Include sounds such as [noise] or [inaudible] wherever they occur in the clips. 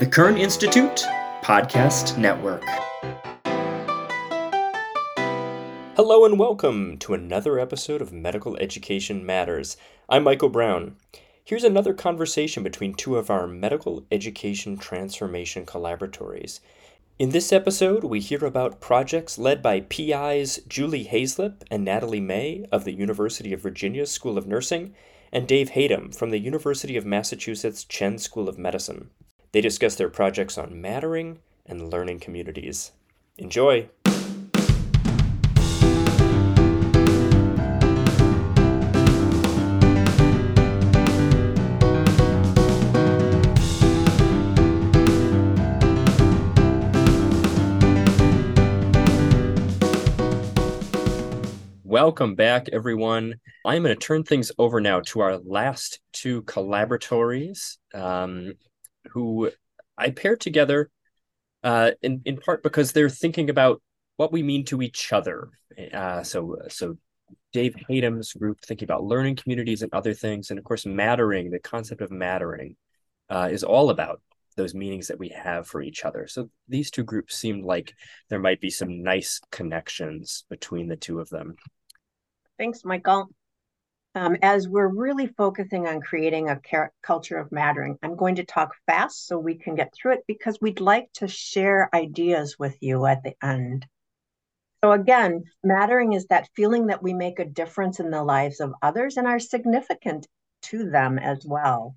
The Kern Institute Podcast Network. Hello and welcome to another episode of Medical Education Matters. I'm Michael Braun. Here's another conversation between two of our medical education transformation collaboratories. In this episode, we hear about projects led by PIs Julie Haizlip and Natalie May of the University of Virginia School of Nursing and Dave Hatem from the University of Massachusetts Chan School of Medicine. They discuss their projects on mattering and learning communities. Enjoy! Welcome back, everyone. I'm going to turn things over now to our last two collaboratories. Um, who I paired together uh, in in part because they're thinking about what we mean to each other. Uh, so so Dave Hatem's group thinking about learning communities and other things, and of course mattering. The concept of mattering uh, is all about those meanings that we have for each other. So these two groups seemed like there might be some nice connections between the two of them. Thanks, Michael. Um, as we're really focusing on creating a culture of mattering, I'm going to talk fast so we can get through it because we'd like to share ideas with you at the end. So, again, mattering is that feeling that we make a difference in the lives of others and are significant to them as well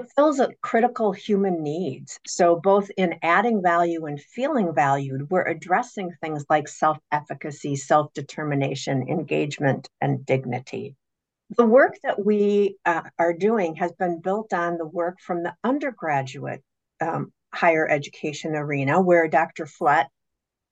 fulfills a critical human needs. So, both in adding value and feeling valued, we're addressing things like self efficacy, self determination, engagement, and dignity. The work that we uh, are doing has been built on the work from the undergraduate um, higher education arena, where Dr. Flett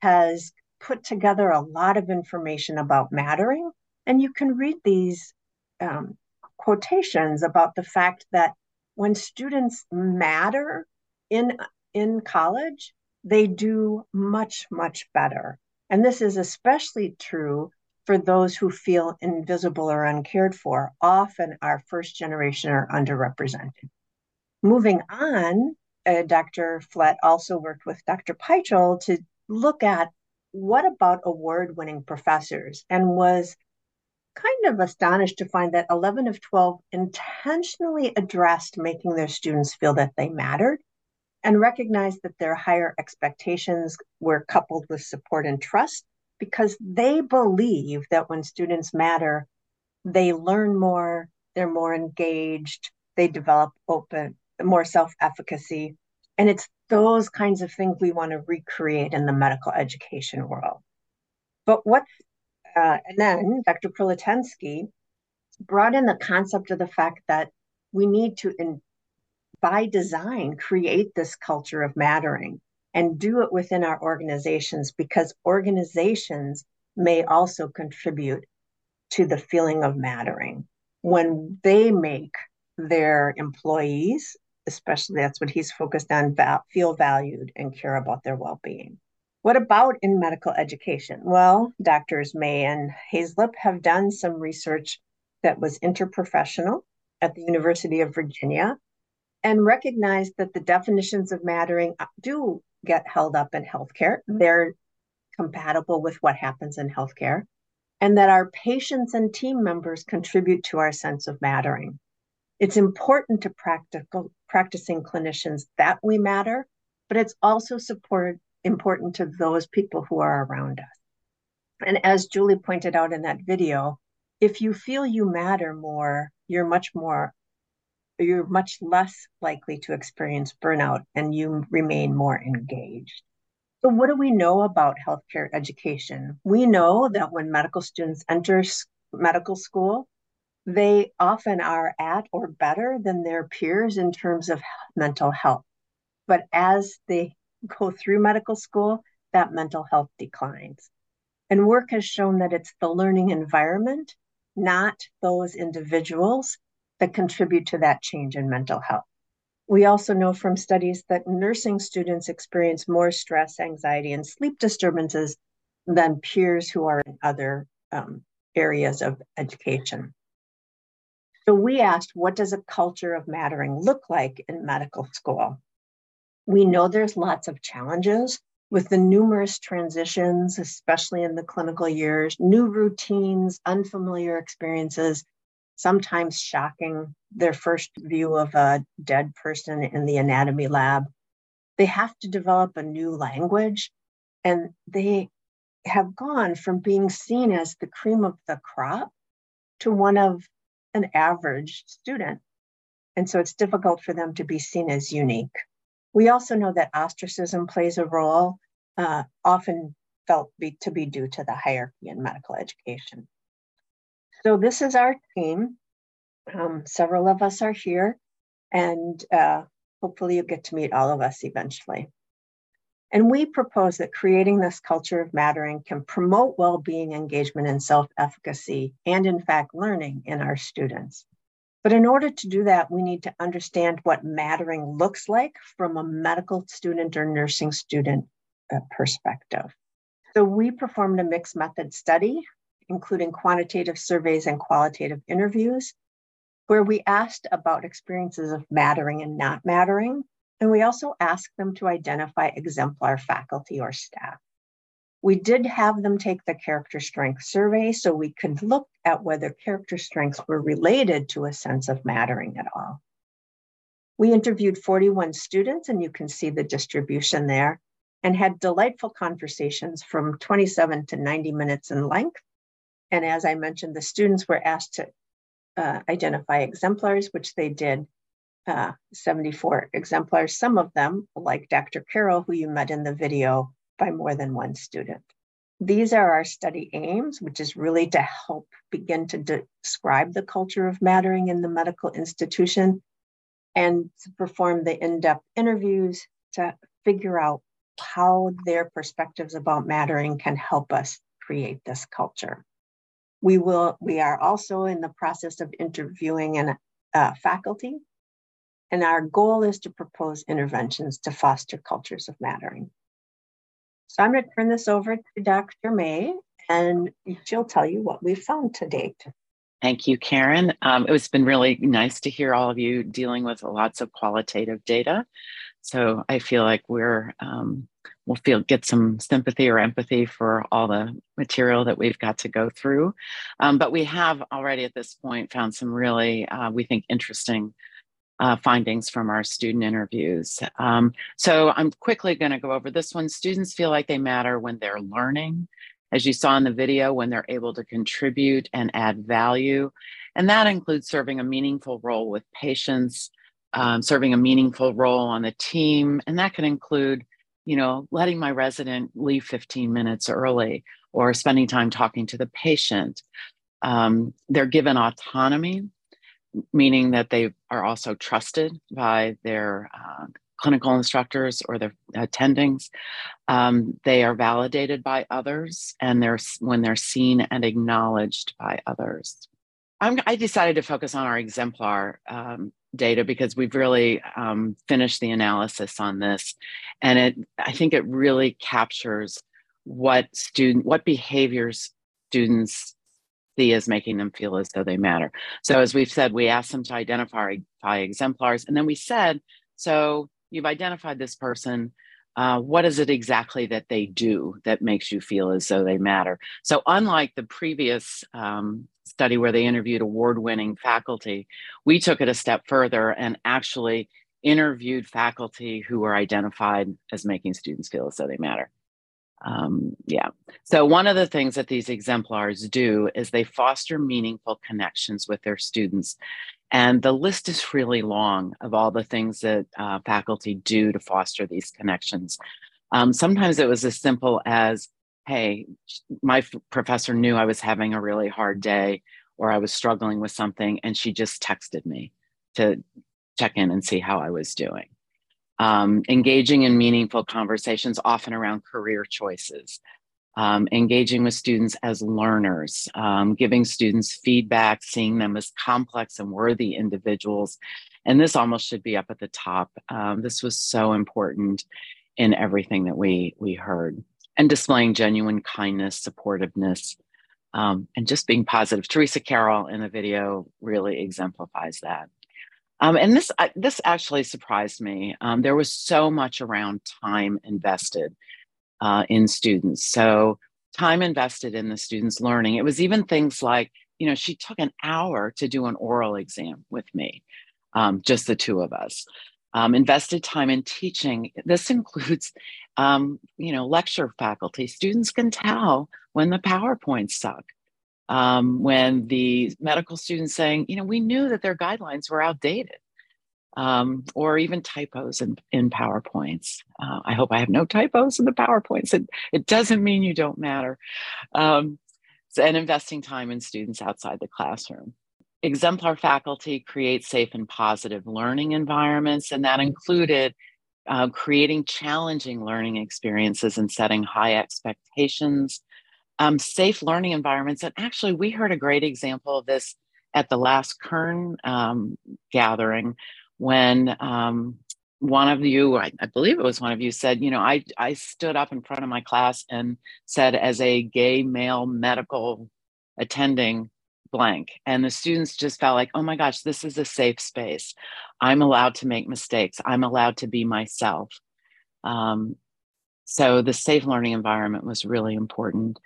has put together a lot of information about mattering. And you can read these um, quotations about the fact that when students matter in in college, they do much much better. And this is especially true for those who feel invisible or uncared for. Often our first generation are underrepresented. Moving on, uh, Dr. Flett also worked with Dr. Pychyl to look at what about award winning professors and was kind of astonished to find that 11 of 12 intentionally addressed making their students feel that they mattered and recognized that their higher expectations were coupled with support and trust because they believe that when students matter, they learn more, they're more engaged, they develop open, more self efficacy. And it's those kinds of things we want to recreate in the medical education world. But what's uh, and then Dr. Prilleltensky brought in the concept of the fact that we need to, in, by design, create this culture of mattering and do it within our organizations because organizations may also contribute to the feeling of mattering when they make their employees especially that's what he's focused on feel valued and care about their well-being what about in medical education? Well, doctors May and Haizlip have done some research that was interprofessional at the University of Virginia and recognized that the definitions of mattering uh, do get held up in healthcare. They're compatible with what happens in healthcare, and that our patients and team members contribute to our sense of mattering. It's important to practical, practicing clinicians that we matter, but it's also support, important to those people who are around us. And as Julie pointed out in that video, if you feel you matter more, you're much more, you're much less likely to experience burnout and you remain more engaged. So, what do we know about healthcare education? We know that when medical students enter medical school, they often are at or better than their peers in terms of mental health. But as they go through medical school, that mental health declines. And work has shown that it's the learning environment, not those individuals, that contribute to that change in mental health. We also know from studies that nursing students experience more stress, anxiety, and sleep disturbances than peers who are in other um, areas of education. So we asked, what does a culture of mattering look like in medical school? We know there's lots of challenges with the numerous transitions, especially in the clinical years, new routines, unfamiliar experiences, sometimes shocking, their first view of a dead person in the anatomy lab. They have to develop a new language, and they have gone from being seen as the cream of the crop to one of an average student. And so it's difficult for them to be seen as unique. We also know that ostracism plays a role, uh, often felt be, to be due to the hierarchy in medical education. So this is our team. Um, several of us are here, and uh, hopefully you get to meet all of us eventually. And we propose that creating this culture of mattering can promote well-being, engagement, and self-efficacy, and in fact, learning in our students. But in order to do that, we need to understand what mattering looks like from a medical student or nursing student uh, perspective. So we performed a mixed method study, including quantitative surveys and qualitative interviews, where we asked about experiences of mattering and not mattering and we also asked them to identify exemplar faculty or staff. We did have them take the character strength survey so we could look at whether character strengths were related to a sense of mattering at all. We interviewed 41 students, and you can see the distribution there, and had delightful conversations from 27 to 90 minutes in length. And as I mentioned, the students were asked to uh, identify exemplars, which they did, uh, 74 exemplars, some of them, like Dr. Carroll, who you met in the video, by more than one student. These are our study aims, which is really to help begin to de describe the culture of mattering in the medical institution and to perform the in-depth interviews to figure out how their perspectives about mattering can help us create this culture. We will, we are also in the process of interviewing an, uh, faculty and our goal is to propose interventions to foster cultures of mattering. So I'm going to turn this over to Dr. May, and she'll tell you what we've found to date. Thank you, Karen. Um, it's been really nice to hear all of you dealing with lots of qualitative data. So I feel like we're um, we'll feel get some sympathy or empathy for all the material that we've got to go through. Um, but we have already at this point found some really, uh, we think, interesting uh, findings from our student interviews. Um, so I'm quickly going to go over this one. Students feel like they matter when they're learning, as you saw in the video, when they're able to contribute and add value. And that includes serving a meaningful role with patients, um, serving a meaningful role on the team. And that can include, you know, letting my resident leave 15 minutes early or spending time talking to the patient. Um, they're given autonomy meaning that they are also trusted by their uh, clinical instructors or their attendings. Um, they are validated by others, and they're when they're seen and acknowledged by others. I'm, i decided to focus on our exemplar um, data because we've really um, finished the analysis on this, and it I think it really captures what student what behaviors students see as making them feel as though they matter. So as we've said, we asked them to identify exemplars, and then we said, so you've identified this person. Uh, what is it exactly that they do that makes you feel as though they matter? So unlike the previous um, study where they interviewed award-winning faculty, we took it a step further and actually interviewed faculty who were identified as making students feel as though they matter. Um, yeah. So, one of the things that these exemplars do is they foster meaningful connections with their students. And the list is really long of all the things that uh, faculty do to foster these connections. Um, sometimes it was as simple as, hey, my professor knew I was having a really hard day or I was struggling with something, and she just texted me to check in and see how I was doing um, engaging in meaningful conversations, often around career choices, um, engaging with students as learners, um, giving students feedback, seeing them as complex and worthy individuals. And this almost should be up at the top. Um, this was so important in everything that we, we heard. And displaying genuine kindness, supportiveness, um, and just being positive. Teresa Carroll in the video really exemplifies that. Um, and this uh, this actually surprised me. Um, there was so much around time invested uh, in students. So time invested in the students' learning. It was even things like, you know, she took an hour to do an oral exam with me, um, just the two of us. Um, invested time in teaching. This [laughs] includes, um, you know, lecture faculty. Students can tell when the PowerPoints suck. Um, when the medical students saying, you know, we knew that their guidelines were outdated, um, or even typos in, in PowerPoints. Uh, I hope I have no typos in the PowerPoints. It, it doesn't mean you don't matter. Um, and investing time in students outside the classroom. Exemplar faculty create safe and positive learning environments, and that included uh, creating challenging learning experiences and setting high expectations, um, safe learning environments. And actually, we heard a great example of this at the last Kern um, gathering when um, one of you, I, I, believe it was one of you, said, you know, I, I stood up in front of my class and said, as a gay male medical attending, blank. And the students just felt like, oh my gosh, this is a safe space. I'm allowed to make mistakes. I'm allowed to be myself. Um, so the safe learning environment was really important.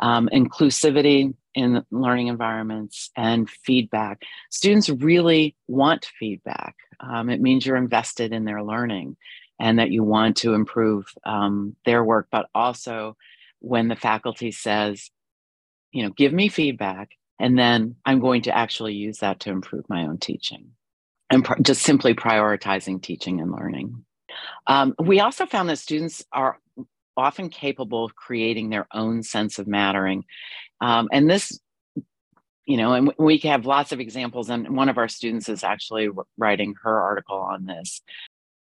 Um, inclusivity in learning environments and feedback. Students really want feedback. Um, it means you're invested in their learning and that you want to improve um, their work, but also when the faculty says, you know, give me feedback and then I'm going to actually use that to improve my own teaching and just simply prioritizing teaching and learning. Um, we also found that students are often capable of creating their own sense of mattering. Um, and this, you know, and we have lots of examples, and one of our students is actually writing her article on this.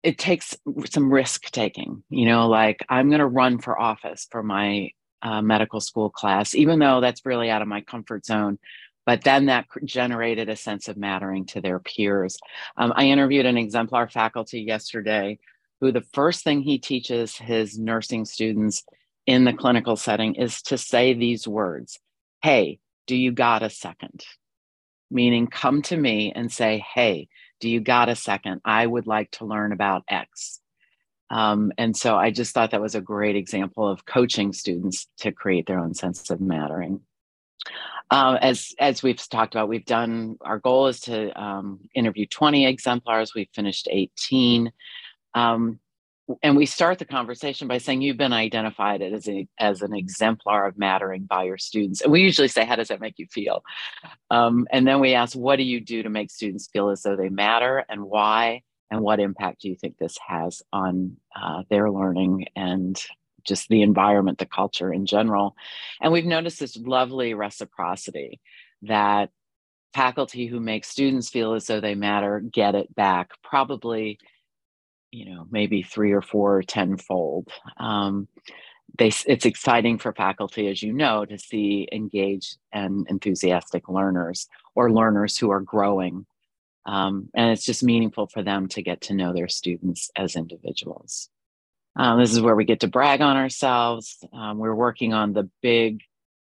It takes some risk taking, you know, like I'm going to run for office for my uh, medical school class, even though that's really out of my comfort zone. But then that generated a sense of mattering to their peers. Um, I interviewed an exemplar faculty yesterday who the first thing he teaches his nursing students in the clinical setting is to say these words Hey, do you got a second? Meaning, come to me and say, Hey, do you got a second? I would like to learn about X. Um, and so I just thought that was a great example of coaching students to create their own sense of mattering. Uh, as as we've talked about, we've done our goal is to um, interview 20 exemplars. We've finished 18. Um, and we start the conversation by saying you've been identified as a, as an exemplar of mattering by your students and we usually say how does that make you feel um, and then we ask what do you do to make students feel as though they matter and why and what impact do you think this has on uh, their learning and just the environment, the culture in general. And we've noticed this lovely reciprocity that faculty who make students feel as though they matter get it back, probably, you know, maybe three or four or tenfold. Um, they, it's exciting for faculty, as you know, to see engaged and enthusiastic learners or learners who are growing um, and it's just meaningful for them to get to know their students as individuals. Um, this is where we get to brag on ourselves. Um, we're working on the big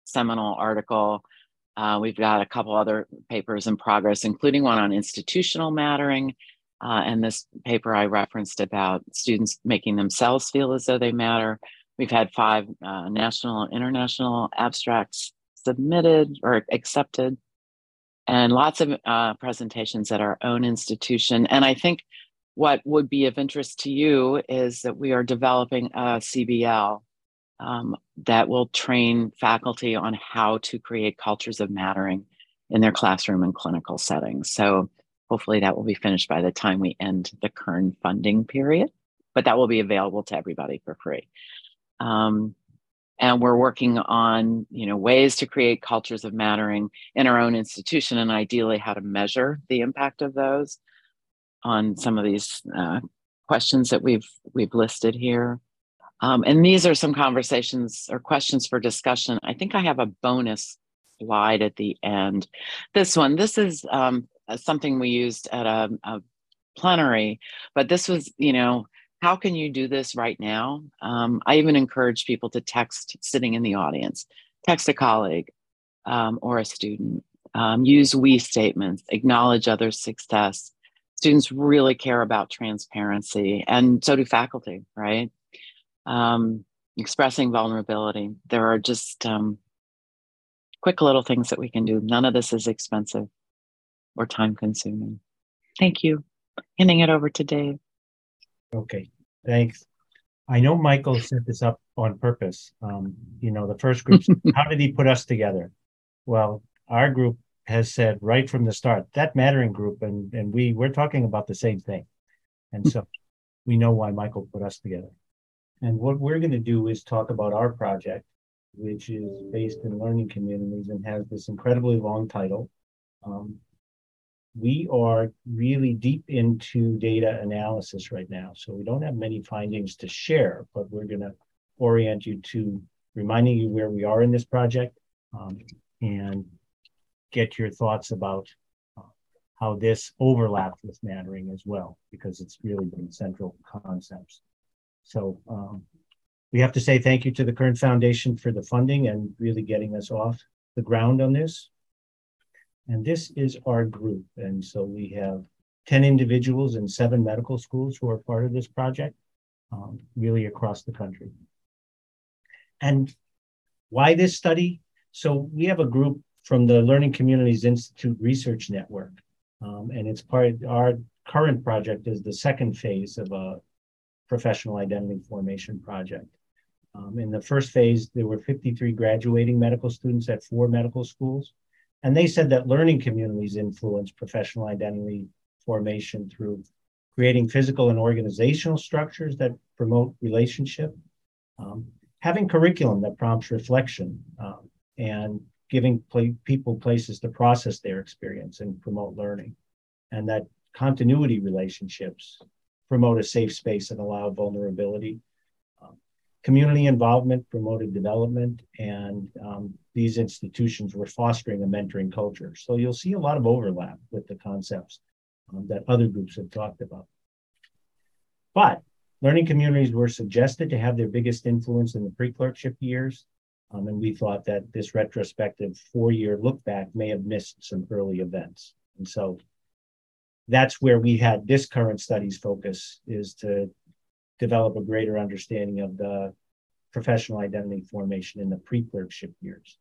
seminal article. Uh, we've got a couple other papers in progress, including one on institutional mattering. Uh, and this paper I referenced about students making themselves feel as though they matter. We've had five uh, national and international abstracts submitted or accepted and lots of uh, presentations at our own institution. And I think what would be of interest to you is that we are developing a CBL um, that will train faculty on how to create cultures of mattering in their classroom and clinical settings. So hopefully that will be finished by the time we end the current funding period, but that will be available to everybody for free. Um, and we're working on you know ways to create cultures of mattering in our own institution and ideally how to measure the impact of those on some of these uh, questions that we've we've listed here. Um, and these are some conversations or questions for discussion. I think i have a bonus slide at the end. This one this is um, something we used at a, a plenary but this was you know how can you do this right now? Um, I even encourage people to text sitting in the audience, text a colleague. um, or a student. Um, use we statements, acknowledge others' success. Students really care about transparency, and so do faculty, right? Um, expressing vulnerability. There are just um, quick little things that we can do. None of this is expensive or time consuming. Thank you. Handing it over to Dave. Okay, thanks. I know Michael set this up on purpose. Um, you know, the first group, [laughs] how did he put us together? Well, our group has said right from the start that mattering group, and and we we're talking about the same thing, and so we know why Michael put us together. And what we're going to do is talk about our project, which is based in learning communities and has this incredibly long title. Um, we are really deep into data analysis right now. So we don't have many findings to share, but we're going to orient you to reminding you where we are in this project um, and get your thoughts about uh, how this overlaps with mattering as well, because it's really been central concepts. So um, we have to say thank you to the Kern Foundation for the funding and really getting us off the ground on this. And this is our group. And so we have 10 individuals in seven medical schools who are part of this project, um, really across the country. And why this study? So we have a group from the Learning Communities Institute Research Network. Um, and it's part, our current project is the second phase of a professional identity formation project. Um, in the first phase, there were 53 graduating medical students at four medical schools. And they said that learning communities influence professional identity formation through creating physical and organizational structures that promote relationship, um, having curriculum that prompts reflection, um, and giving people places to process their experience and promote learning, and that continuity relationships promote a safe space and allow vulnerability. Community involvement promoted development, and um, these institutions were fostering a mentoring culture. So you'll see a lot of overlap with the concepts um, that other groups have talked about. But learning communities were suggested to have their biggest influence in the pre-clerkship years. Um, and we thought that this retrospective four-year look back may have missed some early events. And so that's where we had this current studies focus is to develop a greater understanding of the professional identity formation in the pre-clerkship years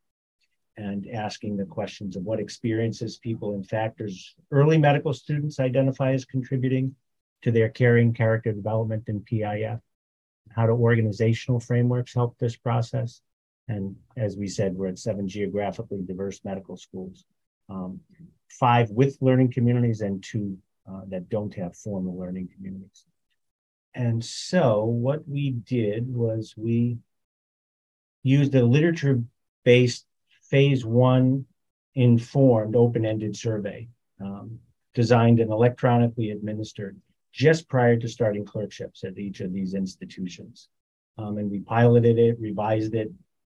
and asking the questions of what experiences people and factors early medical students identify as contributing to their caring character development in PIF, how do organizational frameworks help this process? And as we said, we're at seven geographically diverse medical schools, um, five with learning communities and two uh, that don't have formal learning communities. And so what we did was we used a literature based phase one informed open ended survey um, designed and electronically administered just prior to starting clerkships at each of these institutions. Um, and we piloted it, revised it,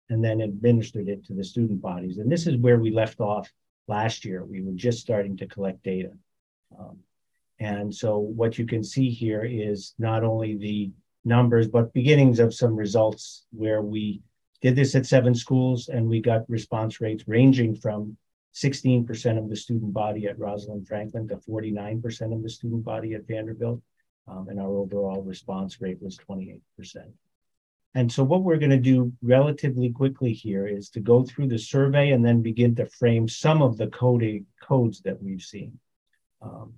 and then administered it to the student bodies. And this is where we left off last year. We were just starting to collect data. Um, and so what you can see here is not only the numbers, but beginnings of some results where we did this at seven schools and we got response rates ranging from 16% of the student body at Rosalind Franklin to 49% of the student body at Vanderbilt. Um, and our overall response rate was 28%. And so what we're going to do relatively quickly here is to go through the survey and then begin to frame some of the coding codes that we've seen. Um,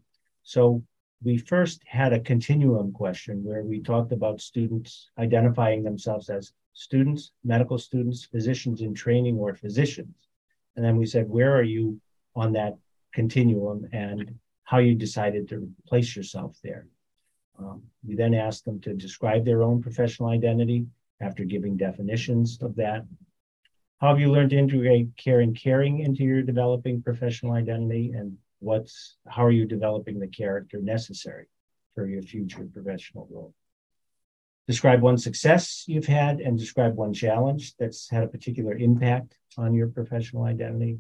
so we first had a continuum question where we talked about students identifying themselves as students, medical students, physicians in training, or physicians. And then we said, where are you on that continuum and how you decided to place yourself there. Um, we then asked them to describe their own professional identity after giving definitions of that. How have you learned to integrate care and caring into your developing professional identity? And what's how are you developing the character necessary for your future professional role? Describe one success you've had and describe one challenge that's had a particular impact on your professional identity.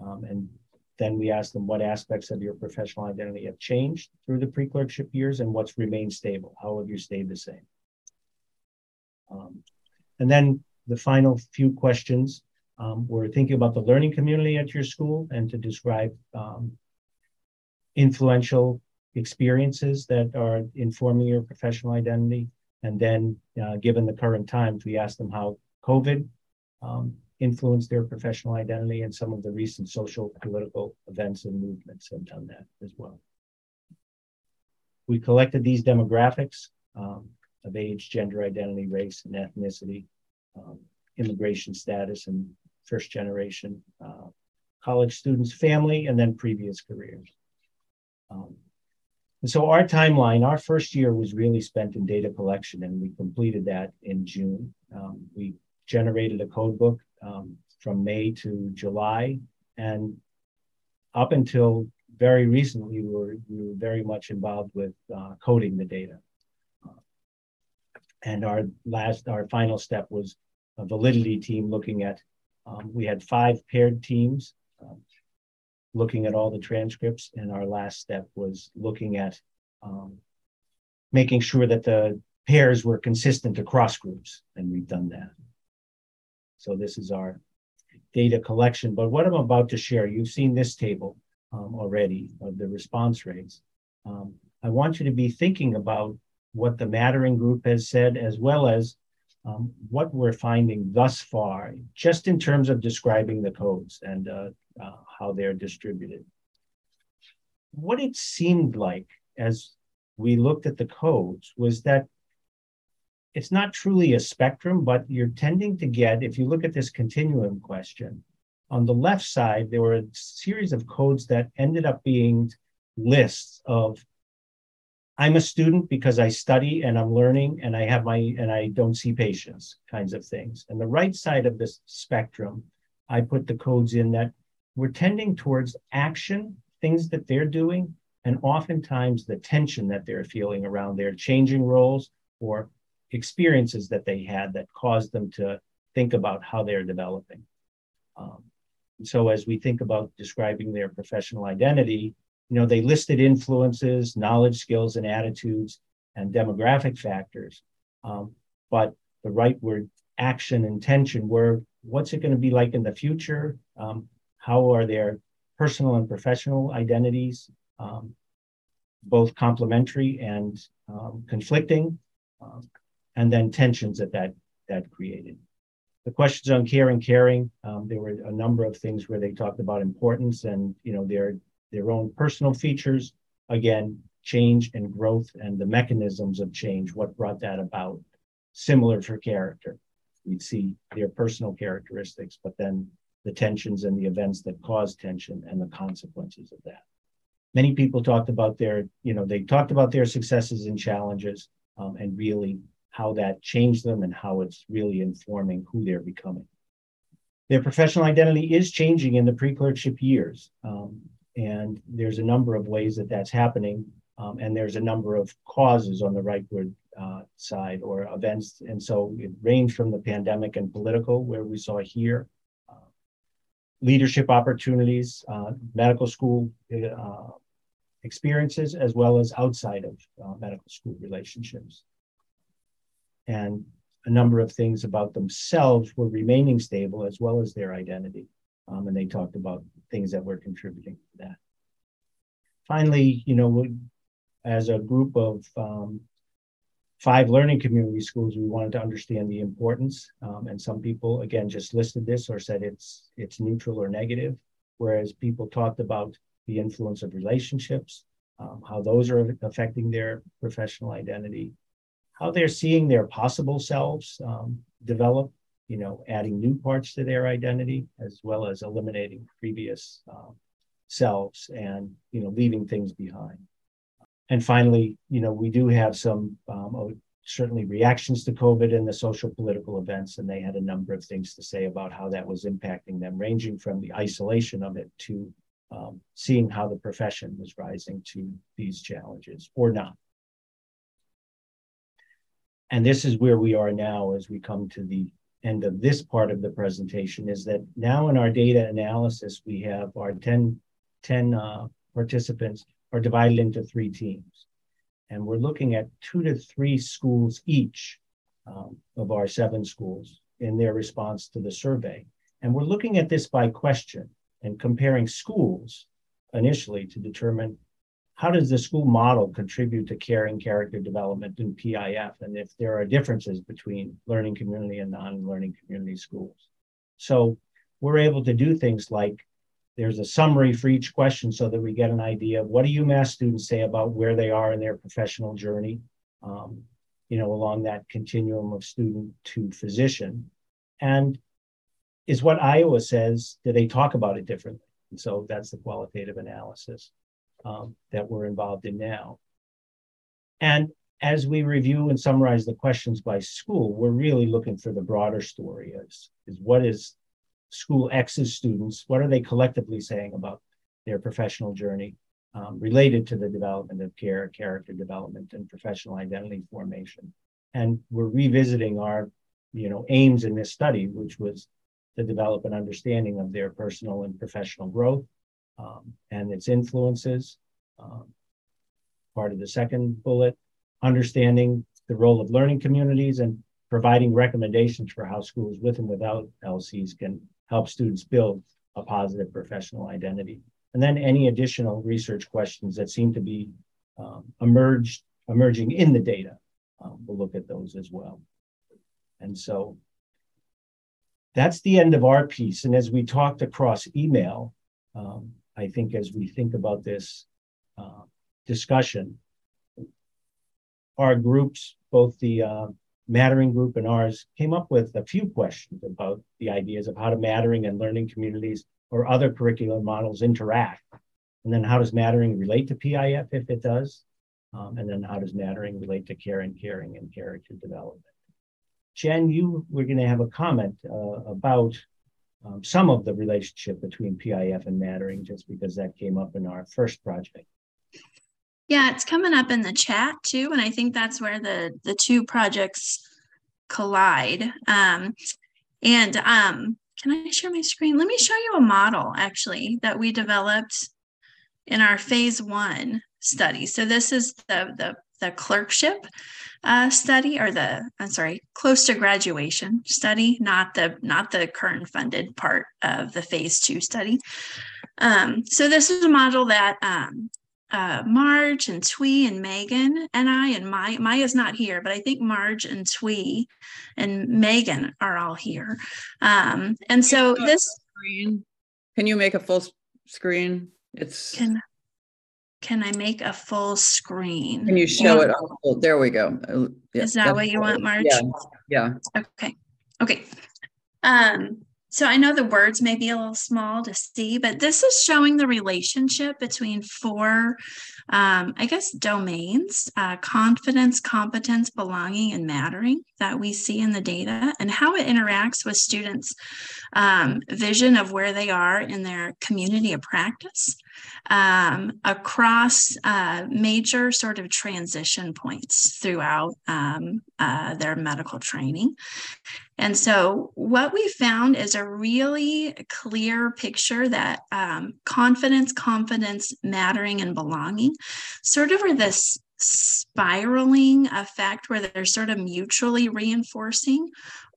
Um, and then we ask them what aspects of your professional identity have changed through the pre-clerkship years and what's remained stable. How have you stayed the same? Um, and then the final few questions um, we're thinking about the learning community at your school and to describe um, influential experiences that are informing your professional identity. And then, uh, given the current times, we asked them how COVID um, influenced their professional identity, and some of the recent social political events and movements have done that as well. We collected these demographics um, of age, gender identity, race, and ethnicity, um, immigration status, and first generation uh, college students, family, and then previous careers. Um, and so our timeline, our first year was really spent in data collection, and we completed that in June. Um, we generated a code book um, from May to July, and up until very recently, we were, we were very much involved with uh, coding the data. Uh, and our last, our final step was a validity team looking at, um, we had five paired teams um, looking at all the transcripts. And our last step was looking at um, making sure that the pairs were consistent across groups. And we've done that. So this is our data collection. But what I'm about to share, you've seen this table um, already of the response rates. Um, I want you to be thinking about what the Mattering group has said, as well as um, what we're finding thus far, just in terms of describing the codes and uh, uh, how they're distributed. What it seemed like as we looked at the codes was that it's not truly a spectrum, but you're tending to get, if you look at this continuum question, on the left side, there were a series of codes that ended up being lists of I'm a student because I study and I'm learning and I have my and I don't see patients kinds of things. And the right side of this spectrum, I put the codes in that we're tending towards action, things that they're doing, and oftentimes the tension that they're feeling around their changing roles or experiences that they had that caused them to think about how they're developing. Um, so as we think about describing their professional identity, you know, they listed influences, knowledge, skills, and attitudes, and demographic factors. Um, but the right word, action, intention, were what's it going to be like in the future? Um, how are their personal and professional identities um, both complementary and um, conflicting? Um, and then tensions that that, that created. The questions on care and caring, um, there were a number of things where they talked about importance and you know their their own personal features. Again, change and growth and the mechanisms of change, what brought that about. Similar for character. We'd see their personal characteristics, but then the tensions and the events that cause tension and the consequences of that. Many people talked about their, you know, they talked about their successes and challenges um, and really how that changed them and how it's really informing who they're becoming. Their professional identity is changing in the pre-clerkship years. Um, and there's a number of ways that that's happening. Um, and there's a number of causes on the rightward uh, side or events. And so it ranged from the pandemic and political, where we saw here, uh, leadership opportunities, uh, medical school uh, experiences, as well as outside of uh, medical school relationships and a number of things about themselves were remaining stable as well as their identity. Um, and they talked about things that were contributing to that. Finally, you know, as a group of um, five learning community schools, we wanted to understand the importance. Um, and some people, again, just listed this or said it's it's neutral or negative, whereas people talked about the influence of relationships, um, how those are affecting their professional identity, how they're seeing their possible selves um, develop, you know, adding new parts to their identity, as well as eliminating previous um, selves and, you know, leaving things behind. And finally, you know, we do have some um, certainly reactions to COVID and the social political events, and they had a number of things to say about how that was impacting them, ranging from the isolation of it to um, seeing how the profession was rising to these challenges or not and this is where we are now as we come to the end of this part of the presentation is that now in our data analysis, we have our 10, 10 uh, participants are divided into three teams. And we're looking at two to three schools each um, of our seven schools in their response to the survey. And we're looking at this by question and comparing schools initially to determine how does the school model contribute to caring character development in PIF and if there are differences between learning community and non-learning community schools. So we're able to do things like there's a summary for each question so that we get an idea of what do UMass students say about where they are in their professional journey, um, you know, along that continuum of student to physician. And is what Iowa says, do they talk about it differently? And so that's the qualitative analysis um, that we're involved in now. And as we review and summarize the questions by school, we're really looking for the broader story is, is what is school X's students, what are they collectively saying about their professional journey um, related to the development of care, character development, and professional identity formation. And we're revisiting our, you know, aims in this study, which was to develop an understanding of their personal and professional growth um, and its influences. Um, part of the second bullet, understanding the role of learning communities and providing recommendations for how schools with and without LCs can help students build a positive professional identity. And then any additional research questions that seem to be um, emerged, emerging in the data, um, we'll look at those as well. And so that's the end of our piece. And as we talked across email, um, I think as we think about this uh, discussion, our groups, both the uh, Mattering group and ours, came up with a few questions about the ideas of how do Mattering and learning communities or other curriculum models interact. And then how does Mattering relate to PIF if it does? Um, and then how does Mattering relate to care and caring and character development? Jen, you were going to have a comment uh, about um, some of the relationship between PIF and Mattering, just because that came up in our first project. Yeah, it's coming up in the chat too, and I think that's where the the two projects collide. Um, and um, can I share my screen? Let me show you a model actually that we developed in our phase one study. So this is the the the clerkship uh, study or the I'm sorry, close to graduation study, not the not the current funded part of the phase two study. Um, so this is a model that um, uh, Marge and Twee and Megan and I and Maya Maya's not here, but I think Marge and Twee and Megan are all here. Um, and so this screen. Can you make a full screen? It's can can I make a full screen? Can you show it? there we go. Uh, yeah, Is that what you want, Marge? Yeah. Yeah. Okay. Okay. Um, so I know the words may be a little small to see, but this is showing the relationship between four, um, I guess, domains uh, confidence, competence, belonging, and mattering that we see in the data and how it interacts with students' um, vision of where they are in their community of practice um, across uh, major sort of transition points throughout um, uh, their medical training. And so, what we found is a really clear picture that um, confidence, confidence, mattering, and belonging sort of are this spiraling effect where they're sort of mutually reinforcing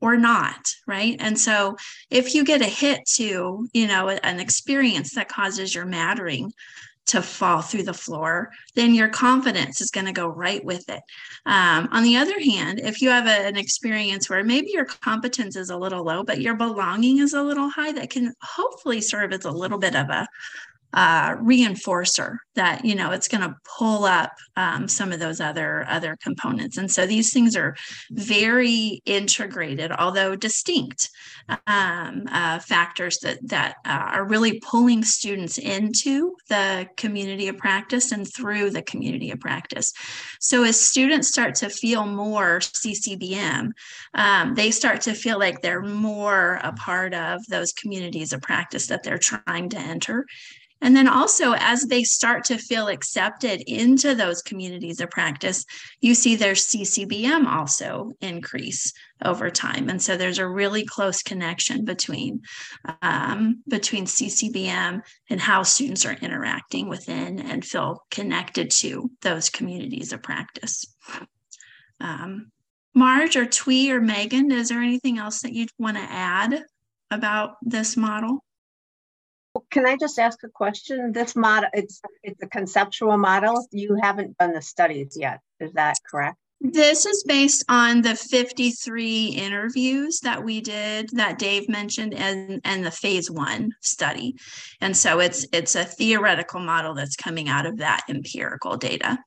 or not right and so if you get a hit to you know an experience that causes your mattering to fall through the floor, then your confidence is going to go right with it. Um, on the other hand, if you have a, an experience where maybe your competence is a little low, but your belonging is a little high, that can hopefully serve as a little bit of a uh, reinforcer that you know it's going to pull up um, some of those other other components. And so these things are very integrated although distinct um, uh, factors that that uh, are really pulling students into the community of practice and through the community of practice. So as students start to feel more CCBM um, they start to feel like they're more a part of those communities of practice that they're trying to enter and then also, as they start to feel accepted into those communities of practice, you see their CCBM also increase over time. And so there's a really close connection between, um, between CCBM and how students are interacting within and feel connected to those communities of practice. Um, Marge or Twee or Megan, is there anything else that you'd want to add about this model? Can I just ask a question? This model, it's it's a conceptual model. You haven't done the studies yet. Is that correct? This is based on the 53 interviews that we did that Dave mentioned and, and the phase one study. And so it's it's a theoretical model that's coming out of that empirical data.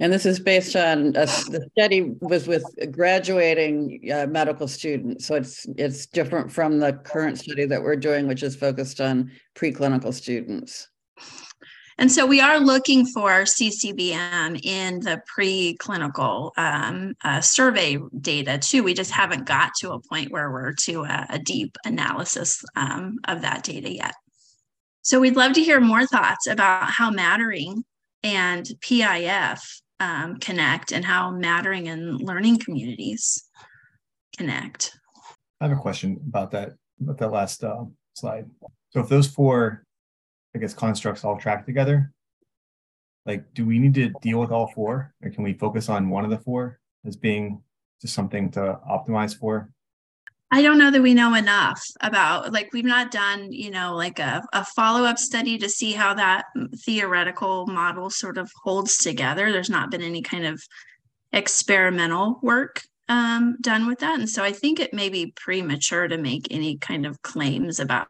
And this is based on a, the study was with graduating uh, medical students, so it's it's different from the current study that we're doing, which is focused on preclinical students. And so we are looking for CCBM in the preclinical um, uh, survey data too. We just haven't got to a point where we're to a, a deep analysis um, of that data yet. So we'd love to hear more thoughts about how mattering and PIF um, connect and how mattering and learning communities connect. I have a question about that, about that last uh, slide. So if those four I guess constructs all track together. Like, do we need to deal with all four, or can we focus on one of the four as being just something to optimize for? I don't know that we know enough about like we've not done, you know, like a, a follow-up study to see how that theoretical model sort of holds together. There's not been any kind of experimental work um, done with that. And so I think it may be premature to make any kind of claims about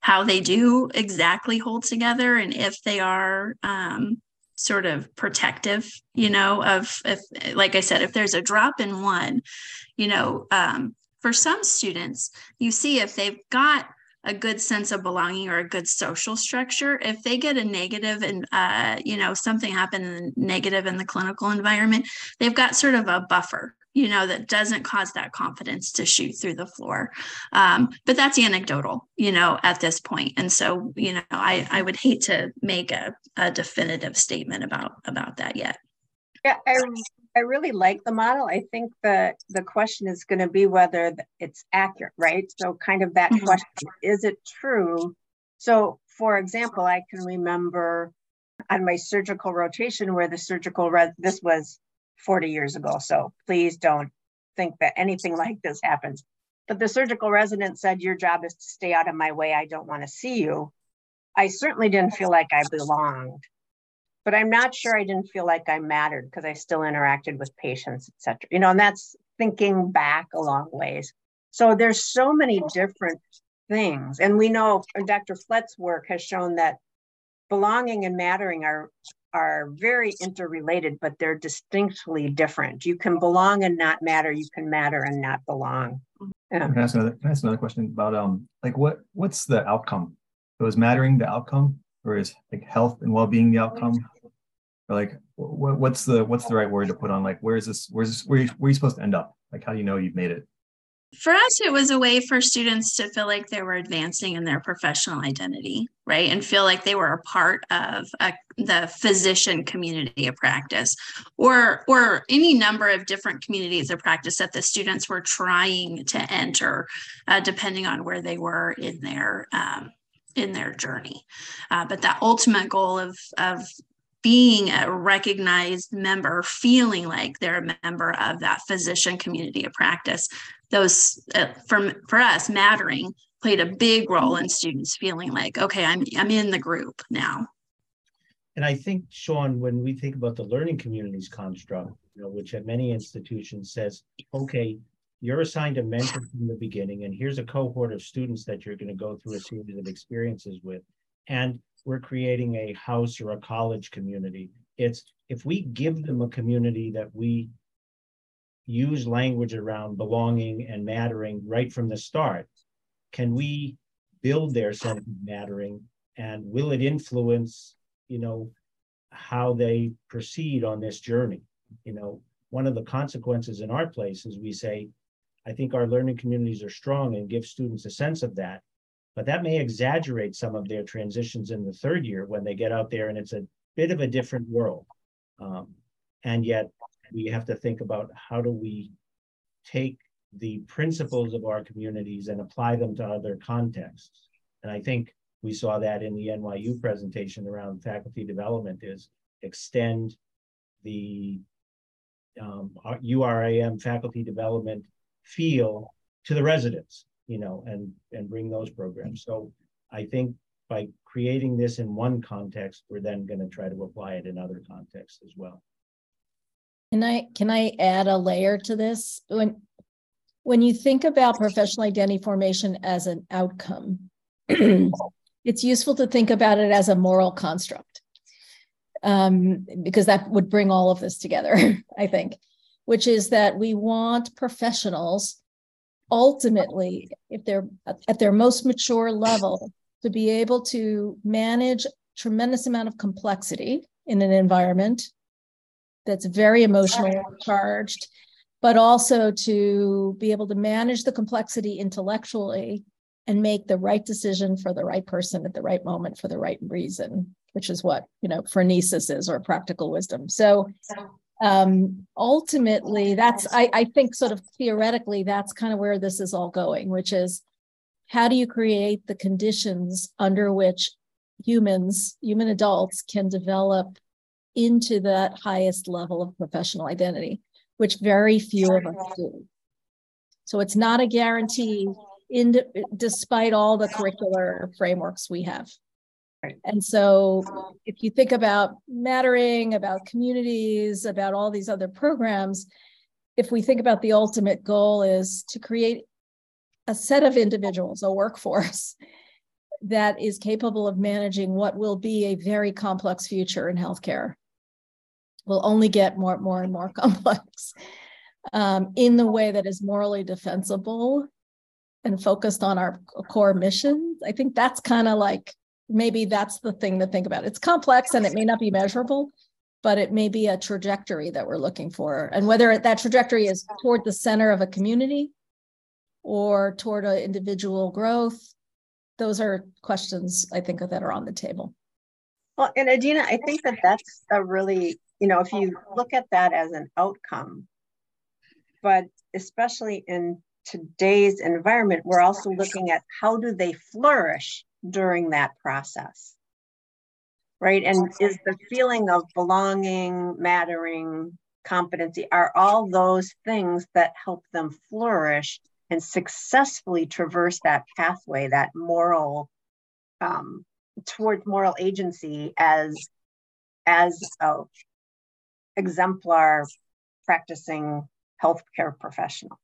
how they do exactly hold together and if they are um, sort of protective, you know, of if, like I said, if there's a drop in one, you know, um, for some students, you see if they've got a good sense of belonging or a good social structure if they get a negative and uh, you know something happened negative in the clinical environment they've got sort of a buffer you know, that doesn't cause that confidence to shoot through the floor. Um, but that's anecdotal, you know, at this point. And so, you know, I, I would hate to make a, a definitive statement about about that yet. Yeah, I, I really like the model. I think the the question is going to be whether it's accurate, right? So kind of that mm-hmm. question, is it true? So for example, I can remember on my surgical rotation where the surgical, re- this was 40 years ago. So please don't think that anything like this happens. But the surgical resident said, Your job is to stay out of my way. I don't want to see you. I certainly didn't feel like I belonged, but I'm not sure I didn't feel like I mattered because I still interacted with patients, et cetera. You know, and that's thinking back a long ways. So there's so many different things. And we know Dr. Flett's work has shown that belonging and mattering are are very interrelated, but they're distinctly different. You can belong and not matter. You can matter and not belong. Yeah. Can I ask another? Can I ask another question about um like what what's the outcome? So is mattering the outcome, or is like health and well being the outcome? Or like what, what's the what's the right word to put on like where is this where's this where, where are you supposed to end up? Like how do you know you've made it? for us it was a way for students to feel like they were advancing in their professional identity right and feel like they were a part of a, the physician community of practice or or any number of different communities of practice that the students were trying to enter uh, depending on where they were in their um, in their journey uh, but that ultimate goal of of being a recognized member, feeling like they're a member of that physician community of practice those uh, for for us mattering played a big role in students feeling like okay i'm i'm in the group now. And i think sean when we think about the learning communities construct you know which at many institutions says okay you're assigned a mentor from the beginning and here's a cohort of students that you're going to go through a series of experiences with. And we're creating a house or a college community it's if we give them a community that we use language around belonging and mattering right from the start, can we build their sense of mattering and will it influence, you know, how they proceed on this journey? You know, one of the consequences in our place is we say, I think our learning communities are strong and give students a sense of that. But that may exaggerate some of their transitions in the third year when they get out there and it's a bit of a different world. Um, and yet we have to think about how do we take the principles of our communities and apply them to other contexts. And I think we saw that in the NYU presentation around faculty development is extend the um, URAM faculty development feel to the residents. You know, and and bring those programs. So I think by creating this in one context, we're then going to try to apply it in other contexts as well. Can I can I add a layer to this? When when you think about professional identity formation as an outcome, [clears throat] it's useful to think about it as a moral construct. Um, because that would bring all of this together, [laughs] I think, which is that we want professionals ultimately, if they're at their most mature level, to be able to manage tremendous amount of complexity in an environment that's very emotionally charged, but also to be able to manage the complexity intellectually and make the right decision for the right person at the right moment for the right reason, which is what, you know, phronesis is or practical wisdom. So um, ultimately, that's, I, I think, sort of theoretically, that's kind of where this is all going, which is how do you create the conditions under which humans, human adults, can develop into that highest level of professional identity, which very few of us do. So it's not a guarantee in despite all the curricular frameworks we have. And so if you think about mattering, about communities, about all these other programs, if we think about the ultimate goal is to create a set of individuals, a workforce [laughs] that is capable of managing what will be a very complex future in healthcare. Will only get more, more and more [laughs] complex um, in the way that is morally defensible and focused on our core mission. I think that's kind of like maybe that's the thing to think about. It's complex and it may not be measurable, but it may be a trajectory that we're looking for. And whether that trajectory is toward the center of a community or toward an individual growth? Those are questions I think that are on the table. Well, and Adina, I think that that's a really, you know, if you look at that as an outcome, but especially in today's environment, we're also looking at how do they flourish during that process, right? And is the feeling of belonging, mattering, competency, are all those things that help them flourish and successfully traverse that pathway, that moral um, towards moral agency as as a exemplar practicing healthcare professional.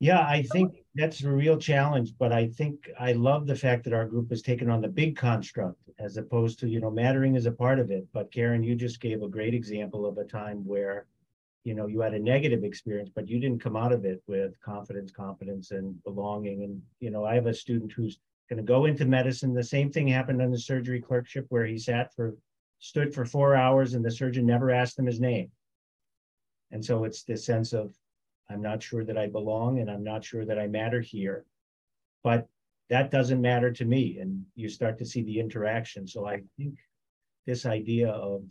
Yeah, I think that's a real challenge, but I think I love the fact that our group has taken on the big construct as opposed to, you know, mattering is a part of it. But Karen, you just gave a great example of a time where you know you had a negative experience but you didn't come out of it with confidence competence and belonging. And you know i have a student who's going to go into medicine. The same thing happened on the surgery clerkship where he sat for stood for four hours and the surgeon never asked him his name. And so it's this sense of i'm not sure that i belong and i'm not sure that i matter here but that doesn't matter to me and you start to see the interaction so i think this idea of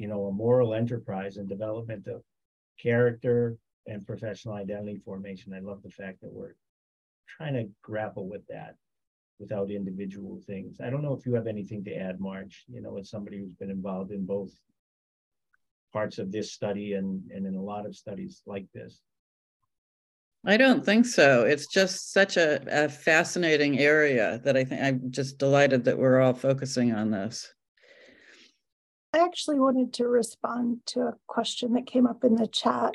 you know, a moral enterprise and development of character and professional identity formation. I love the fact that we're trying to grapple with that without individual things. I don't know if you have anything to add, Marge, you know, as somebody who's been involved in both parts of this study and, and in a lot of studies like this. I don't think so. It's just such a, a fascinating area that I think I'm just delighted that we're all focusing on this. I actually wanted to respond to a question that came up in the chat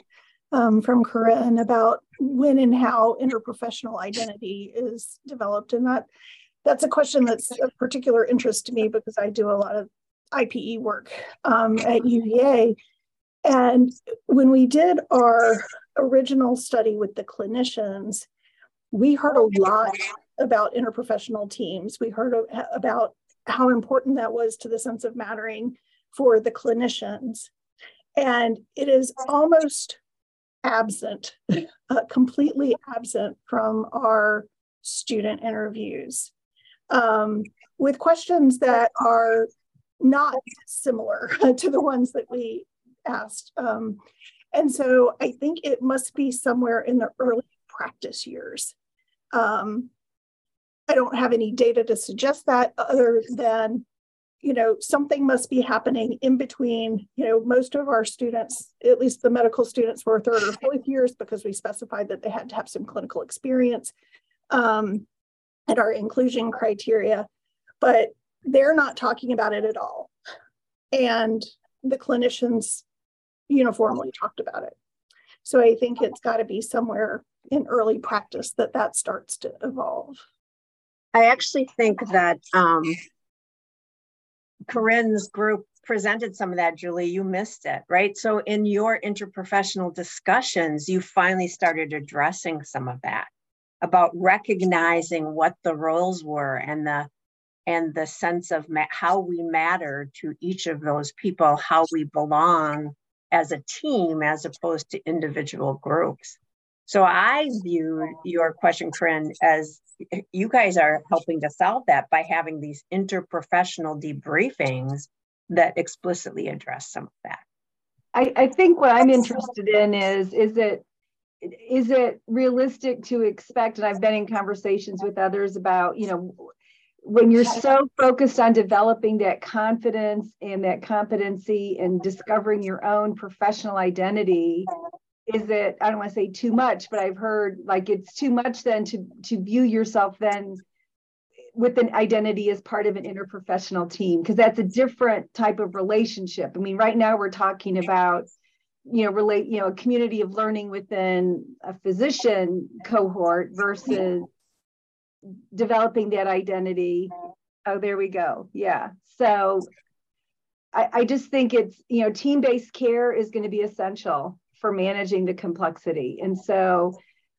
um, from Corinne about when and how interprofessional identity is developed. And that that's a question that's of particular interest to me because I do a lot of IPE work um, at UVA. And when we did our original study with the clinicians, we heard a lot about interprofessional teams. We heard about how important that was to the sense of mattering for the clinicians. And it is almost absent, [laughs] uh, completely absent from our student interviews um, with questions that are not similar [laughs] to the ones that we asked. Um, and so I think it must be somewhere in the early practice years. Um, I don't have any data to suggest that other than you know, something must be happening in between, you know, most of our students, at least the medical students were third or fourth years because we specified that they had to have some clinical experience. um, and our inclusion criteria, but they're not talking about it at all. And the clinicians uniformly talked about it. So I think it's got to be somewhere in early practice that that starts to evolve. I actually think that um, Corinne's group presented some of that, Julie. You missed it, right? So in your interprofessional discussions, you finally started addressing some of that about recognizing what the roles were and the and the sense of ma- how we matter to each of those people, how we belong as a team as opposed to individual groups. So I view your question, Corinne, as you guys are helping to solve that by having these interprofessional debriefings that explicitly address some of that. I, I think what I'm interested in is is it is it realistic to expect and I've been in conversations with others about, you know, when you're so focused on developing that confidence and that competency and discovering your own professional identity is it i don't want to say too much but i've heard like it's too much then to to view yourself then with an identity as part of an interprofessional team because that's a different type of relationship. I mean right now we're talking about you know relate you know a community of learning within a physician cohort versus developing that identity oh there we go yeah so I, I just think it's you know team-based care is going to be essential for managing the complexity. And so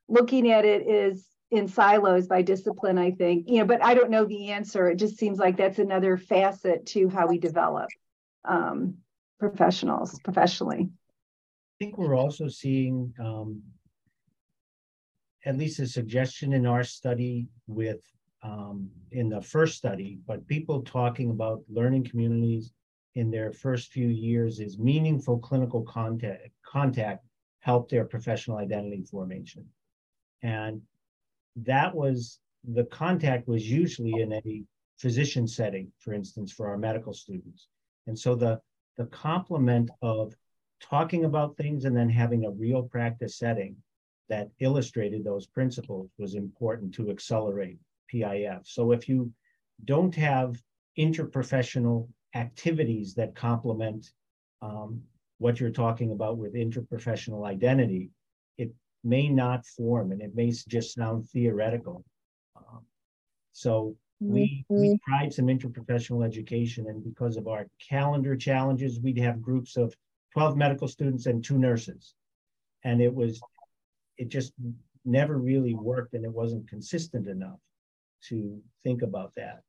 looking at it is in silos by discipline, I think, you know, but I don't know the answer. It just seems like that's another facet to how we develop um, professionals professionally. I think we're also seeing um, at least a suggestion in our study with um, in the first study, but people talking about learning communities in their first few years is meaningful clinical contact, contact help their professional identity formation. And that was the contact was usually in a physician setting, for instance, for our medical students. And so the, the complement of talking about things and then having a real practice setting that illustrated those principles was important to accelerate PIF. So if you don't have interprofessional activities that complement um, what you're talking about with interprofessional identity, it may not form and it may just sound theoretical. Um, so we, we mm-hmm. tried some interprofessional education, and because of our calendar challenges, we'd have groups of 12 medical students and two nurses. And it was, it just never really worked and it wasn't consistent enough to think about that.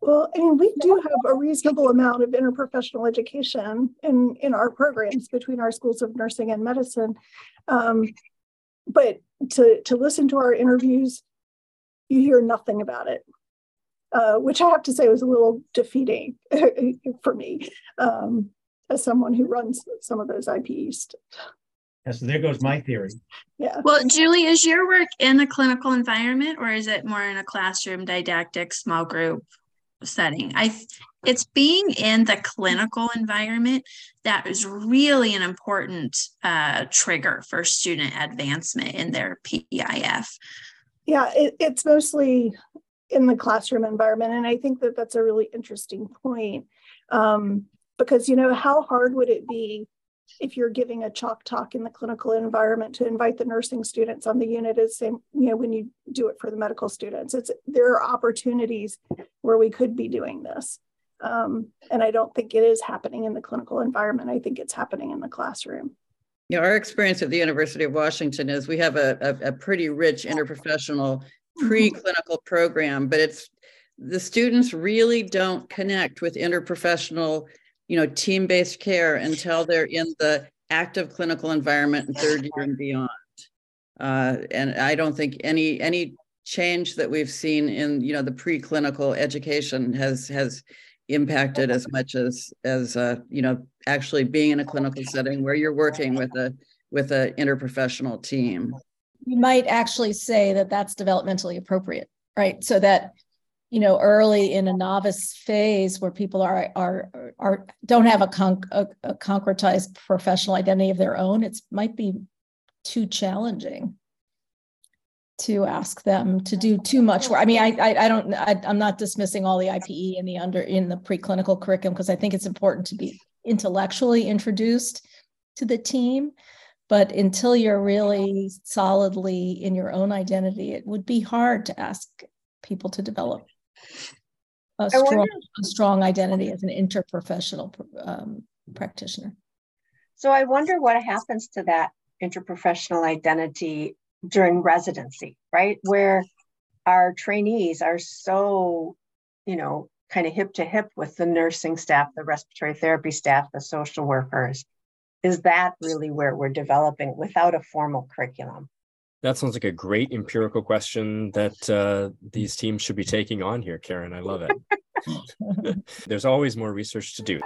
Well, I mean, we do have a reasonable amount of interprofessional education in, in our programs between our schools of nursing and medicine. Um, but to, to listen to our interviews, you hear nothing about it, uh, which I have to say was a little defeating [laughs] for me um, as someone who runs some of those IPEs. Yeah, so there goes my theory. Yeah. Well, Julie, is your work in a clinical environment or is it more in a classroom didactic small group? setting. I it's being in the clinical environment that is really an important uh, trigger for student advancement in their PIF. Yeah, it, it's mostly in the classroom environment, and I think that that's a really interesting point um, because you know how hard would it be if you're giving a chalk talk in the clinical environment to invite the nursing students on the unit as same you know when you do it for the medical students. It's there are opportunities where we could be doing this. Um, and i don't think it is happening in the clinical environment. I think it's happening in the classroom. Yeah our experience at the university of washington is we have a, a, a pretty rich interprofessional [laughs] preclinical program but it's the students really don't connect with interprofessional you know, team-based care until they're in the active clinical environment in third year and beyond. Uh, and I don't think any any change that we've seen in you know the preclinical education has has impacted as much as as uh, you know actually being in a clinical setting where you're working with a with an interprofessional team. You might actually say that that's developmentally appropriate, right? So that you know early in a novice phase where people are are are don't have a, con- a, a concretized professional identity of their own it might be too challenging to ask them to do too much work. I mean, I I, I don't I, I'm not dismissing all the IPE in the under in the preclinical curriculum because I think it's important to be intellectually introduced to the team. But until you're really solidly in your own identity, it would be hard to ask people to develop a strong, wonder, a strong identity as an interprofessional um, practitioner. So I wonder what happens to that interprofessional identity during residency, right? Where our trainees are so, you know, kind of hip to hip with the nursing staff, the respiratory therapy staff, the social workers. Is that really where we're developing without a formal curriculum? That sounds like a great empirical question that uh, these teams should be taking on here, Karen. I love it. [laughs] [laughs] There's always more research to do.